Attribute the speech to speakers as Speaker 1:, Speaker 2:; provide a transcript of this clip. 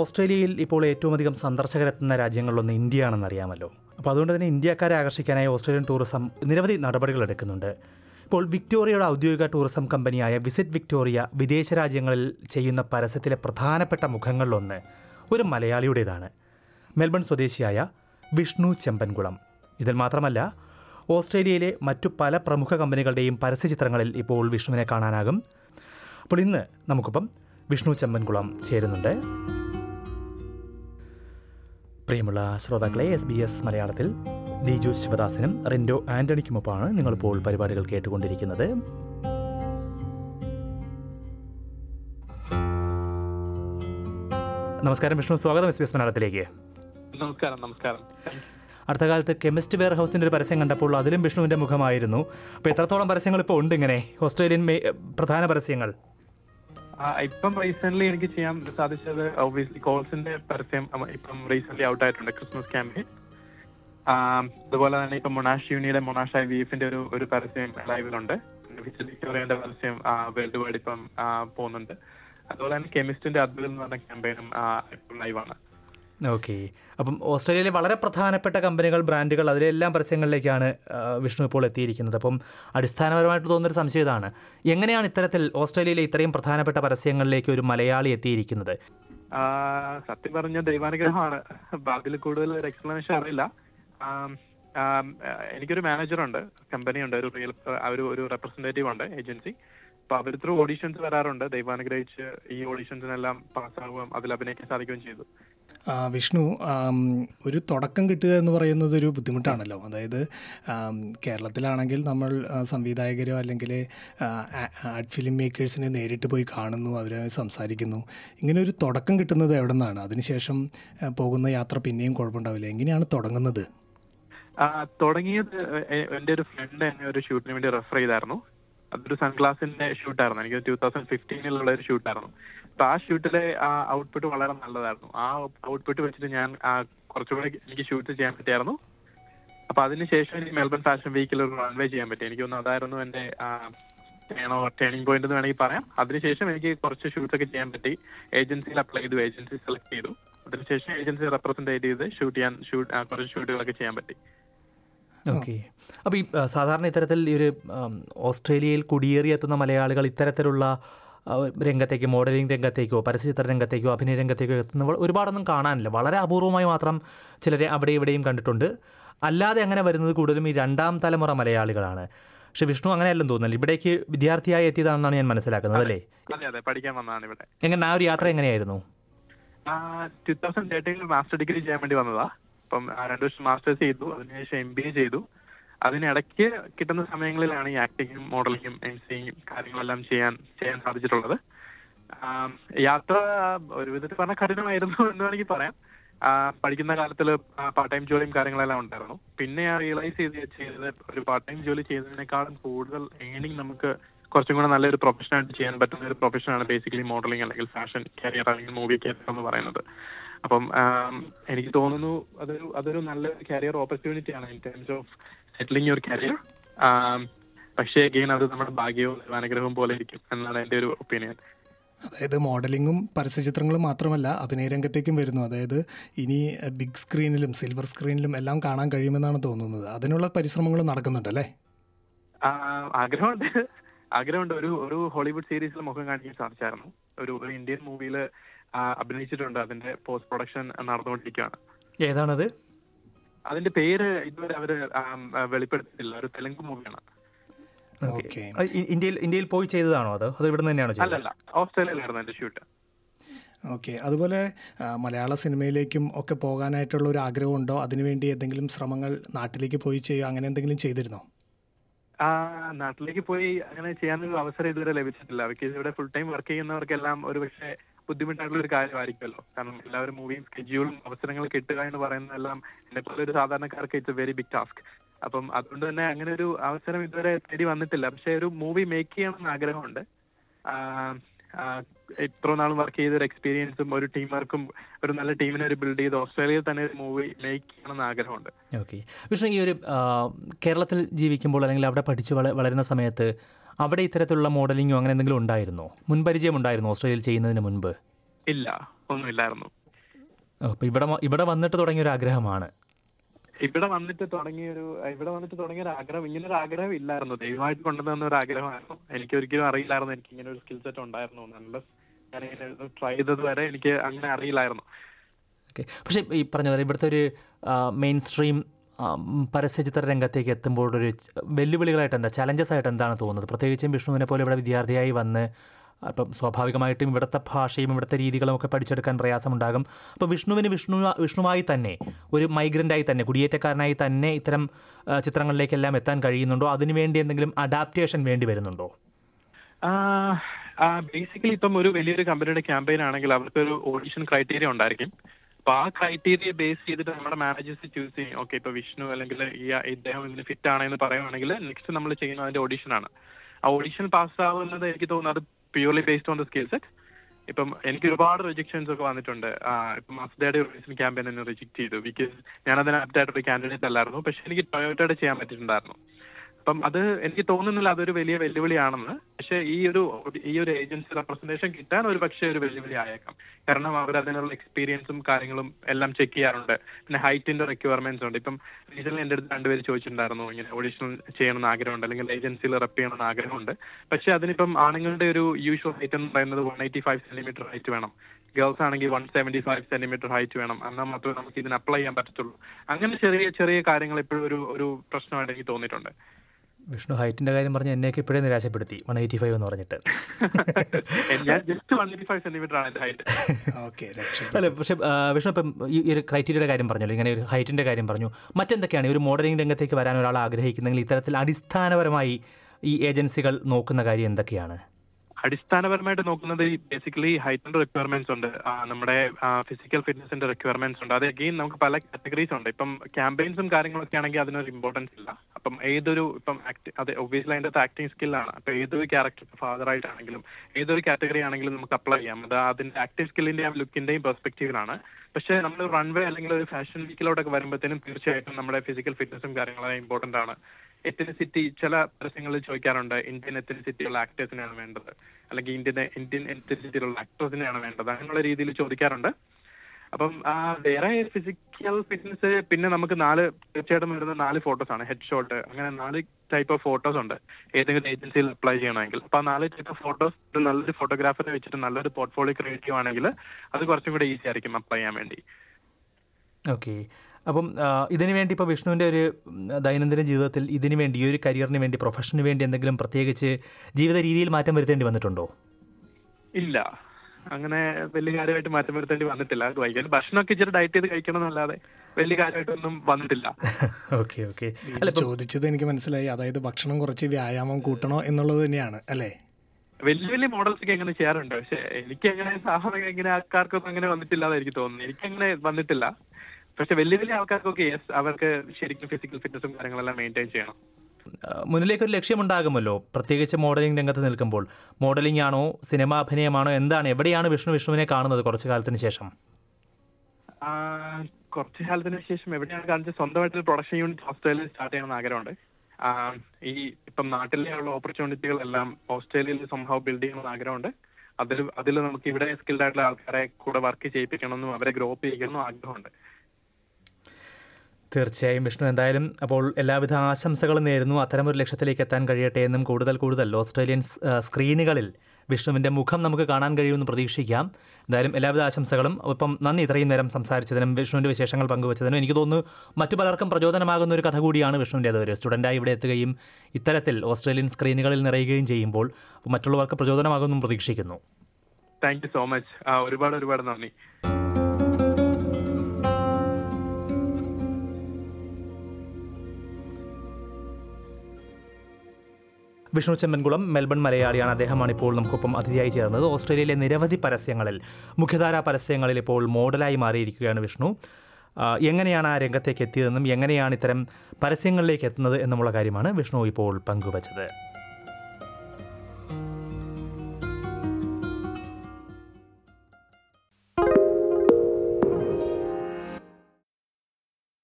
Speaker 1: ഓസ്ട്രേലിയയിൽ ഇപ്പോൾ ഏറ്റവും അധികം സന്ദർശകരെത്തുന്ന രാജ്യങ്ങളിലൊന്ന് ഇന്ത്യയാണെന്ന് അറിയാമല്ലോ. അപ്പോൾ അതുകൊണ്ട് തന്നെ ഇന്ത്യക്കാരെ ആകർഷിക്കാനായി ഓസ്ട്രേലിയൻ ടൂറിസം നിരവധി നടപടികൾ എടുക്കുന്നുണ്ട്. ഇപ്പോൾ വിക്ടോറിയയുടെ ഔദ്യോഗിക ടൂറിസം കമ്പനിയായ വിസിറ്റ് വിക്ടോറിയ വിദേശ രാജ്യങ്ങളിൽ ചെയ്യുന്ന പരസ്യത്തിലെ പ്രധാനപ്പെട്ട മുഖങ്ങളിലൊന്ന് ഒരു മലയാളിയുടേതാണ്. മെൽബൺ സ്വദേശിയായ വിഷ്ണു ചെമ്പൻകുളം. ഇതിൽ മാത്രമല്ല ഓസ്ട്രേലിയയിലെ മറ്റു പല പ്രമുഖ കമ്പനികളുടെയും പരസ്യ ചിത്രങ്ങളിൽ ഇപ്പോൾ വിഷ്ണുവിനെ കാണാനാകും. അപ്പോൾ ഇന്ന് നമുക്കിപ്പം വിഷ്ണു ചെമ്പൻകുളം ചേരുന്നുണ്ട്. പ്രിയമുള്ള ശ്രോതാക്കളെ എസ് ബി എസ് മലയാളത്തിൽ ദിജു ശിവദാസനും റിൻഡോ ആന്റണിക്കുമൊപ്പമാണ് നിങ്ങളിപ്പോൾ പരിപാടികൾ കേട്ടുകൊണ്ടിരിക്കുന്നത്. നമസ്കാരം വിഷ്ണു സ്വാഗതം എസ് ബി എസ് മലയാളത്തിലേക്ക്.
Speaker 2: നമസ്കാരം നമസ്കാരം.
Speaker 1: അടുത്ത കാലത്ത് കെമിസ്റ്റ് വെയർ ഹൗസിന്റെ ഒരു പരസ്യം കണ്ടപ്പോൾ അതിലും വിഷ്ണുവിന്റെ മുഖമായിരുന്നു. അപ്പോൾ എത്രത്തോളം പരസ്യങ്ങൾ ഇപ്പോൾ ഉണ്ട് ഇങ്ങനെ? ഓസ്ട്രേലിയൻ പ്രധാന പരസ്യങ്ങൾ.
Speaker 2: ഇപ്പം റീസെന്റ് എനിക്ക് ചെയ്യാൻ സാധിച്ചത് ഒബിയസ്ലി കോൾസിന്റെ പരസ്യം ഇപ്പം റീസെന്റ് ഔട്ട് ആയിട്ടുണ്ട് ക്രിസ്മസ് ക്യാമ്പയിൻ അതുപോലെ തന്നെ ഇപ്പം മൊണാഷ് യൂണിയുടെ മൊണാഷ് ഐ വി ഒരു ഒരു പരസ്യം ലൈവിലുണ്ട് വിക്ടോറിയന്റെ പരസ്യം വേൾഡ് വൈഡ് ഇപ്പം പോകുന്നുണ്ട്. അതുപോലെ തന്നെ കെമിസ്റ്റിന്റെ അദ്ഭുതം എന്ന് പറഞ്ഞ ക്യാമ്പയിനും ലൈവാണ്
Speaker 1: ഓക്കെ. അപ്പം ഓസ്ട്രേലിയയിലെ വളരെ പ്രധാനപ്പെട്ട കമ്പനികൾ ബ്രാൻഡുകൾ അതിലെല്ലാം പരസ്യങ്ങളിലേക്കാണ് വിഷ്ണു ഇപ്പോൾ എത്തിയിരിക്കുന്നത്. അപ്പം അടിസ്ഥാനപരമായിട്ട് തോന്നുന്നൊരു സംശയം ഇതാണ്. എങ്ങനെയാണ് ഇത്തരത്തിൽ ഓസ്ട്രേലിയയിലെ ഇത്രയും പ്രധാനപ്പെട്ട പരസ്യങ്ങളിലേക്ക് ഒരു മലയാളി എത്തിയിരിക്കുന്നത്?
Speaker 2: സത്യം പറഞ്ഞ ദൈവാനുഗ്രഹമാണ്. അതിൽ കൂടുതൽ ഒരു എക്സ്പ്ലനേഷൻ അറിയില്ല. എനിക്കൊരു മാനേജറുണ്ട് കമ്പനി ഉണ്ട് ഒരു റിയൽ ഒരു ഒരു റെപ്രസെന്റേറ്റീവ് ഉണ്ട് ഏജൻസി അപ്പൊ അവർ ത്രൂ ഓഡീഷൻസ് വരാറുണ്ട്. ദൈവാനുഗ്രഹിച്ച് ഈ ഓഡീഷൻസിനെല്ലാം പാസ്സാവുകയും അതിൽ അഭിനയിക്കാൻ സാധിക്കുകയും ചെയ്തു.
Speaker 3: വിഷ്ണു ഒരു തുടക്കം കിട്ടുക എന്ന് പറയുന്നത് ഒരു ബുദ്ധിമുട്ടാണല്ലോ. അതായത് കേരളത്തിലാണെങ്കിൽ നമ്മൾ സംവിധായകരോ അല്ലെങ്കിൽ ആർട്ട് ഫിലിം മേക്കേഴ്സിനെ നേരിട്ട് പോയി കാണുന്നു അവരെ സംസാരിക്കുന്നു. ഇങ്ങനെ ഒരു തുടക്കം കിട്ടുന്നത് എവിടെ നിന്നാണ് അതിനുശേഷം പോകുന്ന യാത്ര പിന്നെയും കുഴപ്പമുണ്ടാവില്ല? എങ്ങനെയാണ് തുടങ്ങുന്നത്?
Speaker 2: തുടങ്ങിയത് എന്റെ ഒരു ഫ്രണ്ട് എന്നെ ഒരു ഷൂട്ടിന് വേണ്ടി റെഫർ ചെയ്തായിരുന്നു. അതൊരു സൺഗ്ലാസിന്റെ ഷൂട്ടായിരുന്നു എനിക്ക് ടൂ തൗസൻഡ് ഫിഫ്റ്റീനിലുള്ള ഒരു ഷൂട്ടായിരുന്നു ആ ഷൂട്ടിലെ ആ ഔട്ട്പുട്ട് വളരെ നല്ലതായിരുന്നു. ആ ഔട്ട്പുട്ട് വെച്ചിട്ട് ഞാൻ കുറച്ചുകൂടെ എനിക്ക് ഷൂട്ട് ചെയ്യാൻ പറ്റിയായിരുന്നു. അപ്പൊ അതിനുശേഷം എനിക്ക് മെൽബൺ ഫാഷൻ വീക്കിൽ ഒരു റൺവേ ചെയ്യാൻ പറ്റി. എനിക്ക് തോന്നുന്നു അതായിരുന്നു എന്റെ ടേണിംഗ് പോയിന്റ് എന്ന് വേണമെങ്കിൽ പറയാം. അതിനുശേഷം എനിക്ക് കുറച്ച് ഷൂട്ട്സ് ഒക്കെ ചെയ്യാൻ പറ്റി. ഏജൻസിയിൽ അപ്ലൈ ചെയ്തു ഏജൻസി സെലക്ട് ചെയ്തു. അതിനുശേഷം ഏജൻസി റെപ്രസെന്റ് ചെയ്ത് ഷൂട്ട് ചെയ്യാൻ ഷൂട്ട് കുറച്ച് ഷൂട്ടുകളൊക്കെ ചെയ്യാൻ പറ്റി.
Speaker 1: ഓക്കെ. അപ്പോൾ ഈ സാധാരണ ഇത്തരത്തിൽ ഈ ഒരു ഓസ്ട്രേലിയയിൽ കുടിയേറിയെത്തുന്ന മലയാളികൾ ഇത്തരത്തിലുള്ള രംഗത്തേക്ക് മോഡലിംഗ് രംഗത്തേക്കോ പരസ്യചിത്ര രംഗത്തേക്കോ അഭിനയ രംഗത്തേക്കോ എത്തുന്നവർ ഒരുപാടൊന്നും കാണാനില്ല. വളരെ അപൂർവമായി മാത്രം ചിലരെ അവിടെ ഇവിടെയും കണ്ടിട്ടുണ്ട്. അല്ലാതെ അങ്ങനെ വരുന്നത് കൂടുതലും ഈ രണ്ടാം തലമുറ മലയാളികളാണ്. പക്ഷെ വിഷ്ണു അങ്ങനെയല്ലെന്ന് തോന്നുന്നില്ല. ഇവിടേക്ക് വിദ്യാർത്ഥിയായി എത്തിയതാണെന്നാണ് ഞാൻ മനസ്സിലാക്കുന്നത് അല്ലേ?
Speaker 2: പഠിക്കാൻ വന്നതാണ് ഇവിടെ.
Speaker 1: എങ്ങനെ ആ ഒരു യാത്ര എങ്ങനെയായിരുന്നു?
Speaker 2: ടൂ തൗസൻഡ് തേർട്ടീനിൽ മാസ്റ്റർ ഡിഗ്രി ചെയ്യാൻ വേണ്ടി വന്നതാ. അപ്പം രണ്ട് രണ്ടു വർഷം മാസ്റ്റേഴ്സ് ചെയ്തു. അതിനുശേഷം എം ബി എ ചെയ്തു. അതിനിടയ്ക്ക് കിട്ടുന്ന സമയങ്ങളിലാണ് ഈ ആക്ടിങ്ങും മോഡലിങ്ങും എം കാര്യങ്ങളെല്ലാം ചെയ്യാൻ ചെയ്യാൻ സാധിച്ചിട്ടുള്ളത്. യാത്ര ഒരു വിധത്തിൽ പറഞ്ഞ കഠിനമായിരുന്നു എന്ന് വേണമെങ്കിൽ പറയാം. പഠിക്കുന്ന കാലത്തിൽ പാർട്ട് ടൈം ജോലിയും കാര്യങ്ങളെല്ലാം ഉണ്ടായിരുന്നു. പിന്നെ ഞാൻ റിയലൈസ് ചെയ്ത് ചെയ്തത് ഒരു പാർട്ട് ടൈം ജോലി ചെയ്തതിനേക്കാളും കൂടുതൽ ഏണിങ് നമുക്ക് കുറച്ചും കൂടെ നല്ലൊരു പ്രൊഫഷനായിട്ട് ചെയ്യാൻ പറ്റുന്ന ഒരു പ്രൊഫഷനാണ് ബേസിക്കലി മോഡലിംഗ് അല്ലെങ്കിൽ ഫാഷൻ കരിയർ അല്ലെങ്കിൽ മൂവി കരിയർ എന്ന് പറയുന്നത്. അപ്പം എനിക്ക് തോന്നുന്നു അതൊരു അതൊരു നല്ല കരിയർ ഓപ്പർച്യൂണിറ്റി ആണ് in terms of settling your career പക്ഷേ അഗെയിൻ അത് നമ്മുടെ ഭാഗ്യവും അനുഗ്രഹവും പോലെ ഇരിക്കും എന്നാണ് എന്റെ ഒരു ഒപ്പീനിയൻ
Speaker 3: അതായത് മോഡലിങ്ങും പരസ്യചിത്രങ്ങളും മാത്രമല്ല അഭിനയ രംഗത്തേക്കും വരുന്നു. അതായത് ഇനി ബിഗ് സ്ക്രീനിലും സിൽവർ സ്ക്രീനിലും എല്ലാം കാണാൻ കഴിയുമെന്നാണ് തോന്നുന്നത്. അതിനുള്ള പരിശ്രമങ്ങൾ നടക്കുന്നുണ്ടല്ലേ
Speaker 2: ആഗ്രഹമുണ്ട്. ആഗ്രഹമുണ്ട്. ഒരു ഒരു ഹോളിവുഡ് സീരീസിൽ മുഖം കാണിക്കാൻ സാധിച്ചായിരുന്നു. ഒരു ഒരു ഇന്ത്യൻ മൂവിയിൽ അഭിനയിച്ചിട്ടുണ്ട്. അതിന്റെ പോസ്റ്റ് പ്രൊഡക്ഷൻ നടന്നുകൊണ്ടിരിക്കുകയാണ്.
Speaker 1: ഏതാണത്?
Speaker 2: അതിന്റെ പേര് ഇതുവരെ അവർ വെളിപ്പെടുത്തിയില്ല ഒരു തെലുങ്ക് മൂവിയാണ്.
Speaker 3: ഓക്കെ
Speaker 1: ഇന്ത്യയിൽ ഇന്ത്യയിൽ പോയി ചെയ്തതാണോ അത്? അത് ഇവിടെ നിന്ന് തന്നെയാണോ
Speaker 2: അല്ലല്ല ഓസ്ട്രേലിയയിലായിരുന്നു എന്റെ ഷൂട്ട്
Speaker 3: ഓക്കെ അതുപോലെ മലയാള സിനിമയിലേക്കും ഒക്കെ പോകാനായിട്ടുള്ള ഒരു ആഗ്രഹമുണ്ടോ? അതിനുവേണ്ടി എന്തെങ്കിലും ശ്രമങ്ങൾ നാട്ടിലേക്ക് പോയി ചെയ്യുക അങ്ങനെ എന്തെങ്കിലും ചെയ്തിരുന്നോ?
Speaker 2: ആ നാട്ടിലേക്ക് പോയി അങ്ങനെ ചെയ്യാനൊരു അവസരം ഇതുവരെ ലഭിച്ചിട്ടില്ല. ഇവിടെ ഫുൾ ടൈം വർക്ക് ചെയ്യുന്നവർക്കെല്ലാം ഒരു പക്ഷേ ബുദ്ധിമുട്ടായിട്ടുള്ള ഒരു കാര്യമായിരിക്കുമല്ലോ. കാരണം എല്ലാവരും മൂവിയും സ്കെഡ്യൂളും അവസരങ്ങൾ കിട്ടുക എന്ന് പറയുന്നതെല്ലാം എന്നെ പോലെ ഒരു സാധാരണക്കാർക്ക് it's a very big task അപ്പം അതുകൊണ്ട് തന്നെ അങ്ങനെ ഒരു അവസരം ഇതുവരെ തേടി വന്നിട്ടില്ല. പക്ഷെ ഒരു മൂവി മേക്ക് ചെയ്യണമെന്ന് ആഗ്രഹമുണ്ട്. ഇത്ര നാളും വർക്ക് ചെയ്ത ഒരു എക്സ്പീരിയൻസും ഒരു ടീം വർക്കും ഒരു നല്ല ടീമിനെ ഒരു ബിൽഡ് ചെയ്ത് ഓസ്ട്രേലിയയിൽ തന്നെ ഒരു മൂവി മേക്ക് ചെയ്യണമെന്ന് ആഗ്രഹമുണ്ട്.
Speaker 1: ഓക്കെ വിഷ്ണു ഈ ഒരു കേരളത്തിൽ ജീവിക്കുമ്പോൾ അല്ലെങ്കിൽ അവിടെ പഠിച്ച് വളരുന്ന സമയത്ത് അവിടെ ഇത്തരത്തിലുള്ള മോഡലിങ്ങോ അങ്ങനെ എന്തെങ്കിലും ഉണ്ടായിരുന്നോ? മുൻപരിചയം ഉണ്ടായിരുന്നു ഓസ്ട്രേലിയയിൽ ചെയ്യുന്നതിന് മുൻപ്?
Speaker 2: ഇല്ല ഒന്നുമില്ലായിരുന്നു.
Speaker 1: ഇല്ലായിരുന്നു ഇവിടെ ഇവിടെ വന്നിട്ട് തുടങ്ങിയ ഒരു ആഗ്രഹമാണ്.
Speaker 2: ഇവിടെ വന്നിട്ട് തുടങ്ങിയ ഒരു ഇവിടെ വന്നിട്ട് തുടങ്ങിയ ഒരു ആഗ്രഹം ഇങ്ങനെ ഒരു ആഗ്രഹം ഇല്ലായിരുന്നു. ദൈവമായിട്ട് കൊണ്ടുവന്ന ഒരു ആഗ്രഹമായിരുന്നു. എനിക്ക് ഒരിക്കലും അറിയില്ലായിരുന്നു എനിക്ക് ഇങ്ങനെ ഒരു സ്കിൽ സെറ്റ് ഉണ്ടായിരുന്നു നല്ല ഞാൻ ഇങ്ങനെ ട്രൈ ചെയ്തത് വരെ എനിക്ക് അങ്ങനെ അറിയില്ലായിരുന്നു.
Speaker 1: ഓക്കെ പക്ഷേ ഈ പറഞ്ഞ പോലെ ഇവിടുത്തെ ഒരു മെയിൻ സ്ട്രീം പരസ്യചിത്ര രംഗത്തേക്ക് എത്തുമ്പോൾ ഒരു വെല്ലുവിളികളായിട്ട് എന്താ? ചലഞ്ചസ് ആയിട്ട് എന്താണ് തോന്നുന്നത്? പ്രത്യേകിച്ചും വിഷ്ണുവിനെ പോലെ ഇവിടെ വിദ്യാർത്ഥിയായി വന്ന് അപ്പം സ്വാഭാവികമായിട്ടും ഇവിടുത്തെ ഭാഷയും ഇവിടുത്തെ രീതികളും ഒക്കെ പഠിച്ചെടുക്കാൻ പ്രയാസമുണ്ടാകും. അപ്പോൾ വിഷ്ണുവിന് വിഷ്ണു വിഷ്ണുവായി തന്നെ ഒരു മൈഗ്രന്റായി തന്നെ കുടിയേറ്റക്കാരനായി തന്നെ ഇത്തരം ചിത്രങ്ങളിലേക്കെല്ലാം എത്താൻ കഴിയുന്നുണ്ടോ? അതിനുവേണ്ടി എന്തെങ്കിലും അഡാപ്റ്റേഷൻ വേണ്ടി വരുന്നുണ്ടോ?
Speaker 2: ബേസിക്കലി ഇപ്പം ഒരു വലിയൊരു കമ്പനിയുടെ ക്യാമ്പയിൻ ആണെങ്കിൽ അവർക്ക് ഒരു ഓഡിഷൻ ക്രൈറ്റീരിയ ഉണ്ടായിരിക്കും. അപ്പൊ ആ ക്രൈറ്റീരിയ ബേസ് ചെയ്തിട്ട് നമ്മുടെ മാനേജേഴ്സ് ചൂസ് ചെയ്യും. ഓക്കെ ഇപ്പൊ വിഷ്ണു അല്ലെങ്കിൽ ഈ ഇദ്ദേഹം ഇതിന് ഫിറ്റ് ആണെന്ന് പറയുവാണെങ്കിൽ നെക്സ്റ്റ് നമ്മൾ ചെയ്യുന്ന അതിന്റെ ഓഡിഷൻ ആണ്. ആ ഓഡിഷൻ പാസ് ആവുന്നത് എനിക്ക് തോന്നുന്നത് purely based on the skill set ഇപ്പം എനിക്ക് ഒരുപാട് റിജക്ഷൻസ് ഒക്കെ വന്നിട്ടുണ്ട്. ഇപ്പം മസ്ദയുടെ ഓഡിഷൻ ക്യാമ്പയിൻ എന്നെ റിജക്ട് ചെയ്തു. ബിക്കോസ് ഞാൻ അതിന് ആപ്റ്റായിട്ടൊരു കാൻഡിഡേറ്റ് അല്ലായിരുന്നു. പക്ഷെ എനിക്ക് ടൊയോട്ടയുടെ ചെയ്യാൻ പറ്റിയിട്ടുണ്ടായിരുന്നു. അപ്പം അത് എനിക്ക് തോന്നുന്നില്ല അതൊരു വലിയ വെല്ലുവിളിയാണെന്ന്. പക്ഷേ ഈ ഒരു ഈ ഒരു ഏജൻസി റെപ്രസെന്റേഷൻ കിട്ടാൻ ഒരു പക്ഷേ ഒരു വെല്ലുവിളി ആയേക്കാം. കാരണം അവർ അതിനുള്ള എക്സ്പീരിയൻസും കാര്യങ്ങളും എല്ലാം ചെക്ക് ചെയ്യാറുണ്ട്. പിന്നെ ഹൈറ്റിന്റെ റിക്വയർമെന്റ്സ് ഉണ്ട്. ഇപ്പം റീസെന്റ് എന്റെ അടുത്ത് രണ്ടുപേര് ചോദിച്ചിട്ടുണ്ടായിരുന്നു ഇങ്ങനെ ഓഡിഷൻ ചെയ്യണമെന്ന് ആഗ്രഹമുണ്ട് അല്ലെങ്കിൽ ഏജൻസിയിൽ റെപ്പ് ചെയ്യണമെന്ന് ആഗ്രഹമുണ്ട്. പക്ഷെ അതിനിപ്പം ആണുങ്ങളുടെ ഒരു യൂഷ്വൽ ഹൈറ്റ് എന്ന് പറയുന്നത് one eighty five centimetre height വേണം. ഗേൾസ് ആണെങ്കിൽ one seventy five centimetre height വേണം. എന്നാൽ മാത്രമേ നമുക്ക് ഇതിന് അപ്ലൈ ചെയ്യാൻ പറ്റത്തുള്ളൂ. അങ്ങനെ ചെറിയ ചെറിയ കാര്യങ്ങൾ ഇപ്പോഴും ഒരു ഒരു പ്രശ്നമായിട്ട് എനിക്ക് തോന്നിയിട്ടുണ്ട്.
Speaker 1: വിഷ്ണു ഹൈറ്റിന്റെ കാര്യം പറഞ്ഞ് എന്നെയൊക്കെ ഇപ്പോഴേ നിരാശപ്പെടുത്തി. വൺ എയ്റ്റി ഫൈവ് എന്ന് പറഞ്ഞിട്ട്.
Speaker 2: ഞാൻ ജസ്റ്റ് വൺ എയ്റ്റി ആണ് എന്റെ ഹൈറ്റ്
Speaker 3: ഓക്കെ രക്ഷ
Speaker 1: അല്ല പക്ഷെ വിഷ്ണു ഇപ്പം ഈ ഈ ഒരു ക്രൈറ്റീരിയയുടെ കാര്യം പറഞ്ഞല്ലോ ഇങ്ങനെ ഒരു ഹൈറ്റിന്റെ കാര്യം പറഞ്ഞു. മറ്റെന്തൊക്കെയാണ് ഒരു മോഡലിംഗ് രംഗത്തേക്ക് വരാൻ ഒരാൾ ആഗ്രഹിക്കുന്നെങ്കിൽ ഇത്തരത്തിൽ അടിസ്ഥാനപരമായി ഈ ഏജൻസികൾ നോക്കുന്ന കാര്യം എന്തൊക്കെയാണ്?
Speaker 2: അടിസ്ഥാനപരമായിട്ട് നോക്കുന്നത് ബേസിക്കലി ഹൈറ്റിന്റെ റിക്വയർമെന്റ്സ് ഉണ്ട്. നമ്മുടെ ഫിസിക്കൽ ഫിറ്റ്നസിന്റെ റിക്വയർമെന്റ്സ് ഉണ്ട്. അത് അഗെയിൻ നമുക്ക് പല കാറ്റഗറീസ് ഉണ്ട്. ഇപ്പം ക്യാമ്പയിൻസും കാര്യങ്ങളൊക്കെ ആണെങ്കിൽ അതിനൊരു ഇമ്പോർട്ടൻസ് ഇല്ല. അപ്പം ഏതൊരു ഇപ്പം ആക്ടി അത് ഒബ്വിയസ്ലി അതിന്റെ ആക്ടിങ് സ്കില്ലാണ് അപ്പൊ ഏതൊരു ക്യാരക്ടർ ഫാദർ ആയിട്ടാണെങ്കിലും ഏതൊരു കാറ്റഗറി ആണെങ്കിലും നമുക്ക് അപ്ലൈ ചെയ്യാം. അത് അതിന്റെ ആക്ടിങ് സ്കില്ലിന്റെയും ലുക്കിന്റെയും പെർസ്പെക്റ്റീവിലാണ് പക്ഷേ നമ്മൾ റൺവേ അല്ലെങ്കിൽ ഒരു ഫാഷൻ വീക്കിലോട്ടൊക്കെ വരുമ്പോഴത്തേനും തീർച്ചയായിട്ടും നമ്മുടെ ഫിസിക്കൽ ഫിറ്റ്നസും കാര്യങ്ങളും ഇമ്പോർട്ടന്റ് ആണ്. എത്തനിസിറ്റി ചില പരസ്യങ്ങളിൽ ചോദിക്കാറുണ്ട്. ഇന്ത്യൻ എത്തനിസിറ്റി ഉള്ള ആക്ടേഴ്സിനെയാണ് വേണ്ടത്. അല്ലെങ്കിൽ ഇന്ത്യൻ ഇന്ത്യൻ എത്തനിസിറ്റിയിലുള്ള ആക്ടേഴ്സിനെയാണ് വേണ്ടത്. അങ്ങനെയുള്ള രീതിയിൽ ചോദിക്കാറുണ്ട്. അപ്പം ആ, വേറെ ഫിസിക്കൽ ഫിറ്റ്നസ് പിന്നെ നമുക്ക് നാല് തീർച്ചയായിട്ടും വരുന്ന നാല് ഫോട്ടോസ് ആണ്. ഹെഡ് ഷോട്ട് അങ്ങനെ നാല് ടൈപ്പ് ഓഫ് ഫോട്ടോസ് ഉണ്ട്. ഏതെങ്കിലും ഏജൻസിയിൽ അപ്ലൈ ചെയ്യണമെങ്കിൽ. അപ്പൊ ആ നാല് ടൈപ്പ് ഓഫ് ഫോട്ടോസ് നല്ലൊരു ഫോട്ടോഗ്രാഫറെ വെച്ചിട്ട് നല്ലൊരു പോർട്ട്ഫോളിയോ ക്രിയേറ്റ് ചെയ്യുവാണെങ്കിൽ അത് കുറച്ചും കൂടെ ഈസി ആയിരിക്കും അപ്ലൈ ചെയ്യാൻ വേണ്ടി.
Speaker 1: ഓക്കെ അപ്പം ഇതിനു വേണ്ടി ഇപ്പോൾ വിഷ്ണുവിന്റെ ഒരു ദൈനംദിന ജീവിതത്തിൽ ഇതിനു വേണ്ടി ഈ ഒരു കരിയറിന് വേണ്ടി പ്രൊഫഷന് വേണ്ടി എന്തെങ്കിലും പ്രത്യേകിച്ച് ജീവിത രീതിയിൽ മാറ്റം വരുത്തേണ്ടി വന്നിട്ടുണ്ടോ?
Speaker 2: ഇല്ല. അങ്ങനെ വലിയ കാര്യമായിട്ട് മാറ്റം വരുത്തേണ്ടി വന്നിട്ടില്ല. വൈകാൻ ഭക്ഷണമൊക്കെ ഇച്ചിരി ഡയറ്റ് ചെയ്ത് കഴിക്കണം എന്നല്ലാതെ വലിയ കാര്യമായിട്ടൊന്നും വന്നിട്ടില്ല.
Speaker 1: Okay okay.
Speaker 3: അല്ല ചോദിച്ചത് എനിക്ക് മനസ്സിലായി. അതായത് ഭക്ഷണം കുറച്ച് വ്യായാമം കൂട്ടണോ എന്നുള്ളത് തന്നെയാണ് അല്ലേ?
Speaker 2: വലിയ വലിയ മോഡൽസ് ഒക്കെ എങ്ങനെ ചെയ്യാറുണ്ട്. പക്ഷെ എനിക്ക് അങ്ങനെ സാധാരണ എങ്ങനെ ആൾക്കാർക്കൊന്നും അങ്ങനെ വന്നിട്ടില്ലാതെ എനിക്ക് തോന്നുന്നു. എനിക്ക് അങ്ങനെ വന്നിട്ടില്ല. പക്ഷെ വലിയ വലിയ ആൾക്കാർക്കൊക്കെ യെസ് അവർക്ക് ശരിക്കും ഫിസിക്കൽ ഫിറ്റ്നസും കാര്യങ്ങളെല്ലാം മെയിന്റെയിൻ ചെയ്യണം.
Speaker 1: മുന്നിലേക്കൊരു ലക്ഷ്യമുണ്ടാകുമല്ലോ. പ്രത്യേകിച്ച് മോഡലിംഗ് രംഗത്ത് നിൽക്കുമ്പോൾ. മോഡലിംഗ് ആണോ സിനിമ അഭിനയമാണോ എന്താണ്? എവിടെയാണ് വിഷ്ണു വിഷ്ണുവിനെ കാണുന്നത് കുറച്ചു കാലത്തിന് ശേഷം?
Speaker 2: കുറച്ചു കാലത്തിന് ശേഷം എവിടെയാണ് കാണിച്ചത് സ്വന്തമായിട്ട് പ്രൊഡക്ഷൻ യൂണിറ്റ് ഓസ്ട്രേലിയയിൽ സ്റ്റാർട്ട് ചെയ്യണം ആഗ്രഹമുണ്ട്. ഈ ഇപ്പം നാട്ടിലുള്ള ഓപ്പർച്യൂണിറ്റികളെല്ലാം ഓസ്ട്രേലിയയിൽ സംഭവം ബിൽഡ് ചെയ്യണമെന്ന് ആഗ്രഹമുണ്ട്. അതിൽ അതിൽ നമുക്ക് ഇവിടെ സ്കിൽഡ് ആയിട്ടുള്ള ആൾക്കാരെ കൂടെ വർക്ക് ചെയ്യിപ്പിക്കണമെന്നും അവരെ ഗ്രോ ചെയ്യിക്കണമെന്നും ആഗ്രഹമുണ്ട്.
Speaker 1: തീർച്ചയായും വിഷ്ണു. എന്തായാലും അപ്പോൾ എല്ലാവിധ ആശംസകളും നേരുന്നു. അത്തരമൊരു ലക്ഷ്യത്തിലേക്ക് എത്താൻ കഴിയട്ടെ എന്നും കൂടുതൽ കൂടുതൽ ഓസ്ട്രേലിയൻ സ്ക്രീനുകളിൽ വിഷ്ണുവിന്റെ മുഖം നമുക്ക് കാണാൻ കഴിയുമെന്ന് പ്രതീക്ഷിക്കാം. എന്തായാലും എല്ലാവിധ ആശംസകളും. ഒപ്പം നന്ദി. ഇത്രയും നേരം സംസാരിച്ചതിനും വിഷ്ണുവിന്റെ വിശേഷങ്ങൾ പങ്കുവച്ചതിനും എനിക്ക് തോന്നുന്നു മറ്റു പലർക്കും പ്രചോദനമാകുന്ന ഒരു കഥ കൂടിയാണ് വിഷ്ണുവിന്റേത് ഒരു സ്റ്റുഡന്റായി ഇവിടെ എത്തുകയും ഇത്തരത്തിൽ ഓസ്ട്രേലിയൻ സ്ക്രീനുകളിൽ നിറയുകയും ചെയ്യുമ്പോൾ മറ്റുള്ളവർക്ക് പ്രചോദനമാകുമെന്നും പ്രതീക്ഷിക്കുന്നു.
Speaker 2: താങ്ക് യു സോ മച്ച് ഒരുപാട് ഒരുപാട് നന്ദി.
Speaker 1: വിഷ്ണു ചെമ്മൻകുളം മെൽബൺ മലയാളിയാണ് അദ്ദേഹമാണ് ഇപ്പോൾ നമുക്കൊപ്പം അതിഥിയായി ചേർന്നത്. ഓസ്ട്രേലിയയിലെ നിരവധി പരസ്യങ്ങളിൽ മുഖ്യധാരാ പരസ്യങ്ങളിൽ ഇപ്പോൾ മോഡലായി മാറിയിരിക്കുകയാണ് വിഷ്ണു. എങ്ങനെയാണ് ആ രംഗത്തേക്ക് എത്തിയതെന്നും എങ്ങനെയാണ് ഇത്തരം പരസ്യങ്ങളിലേക്ക് എത്തുന്നത് എന്നുമുള്ള കാര്യമാണ് വിഷ്ണു ഇപ്പോൾ പങ്കുവച്ചത്.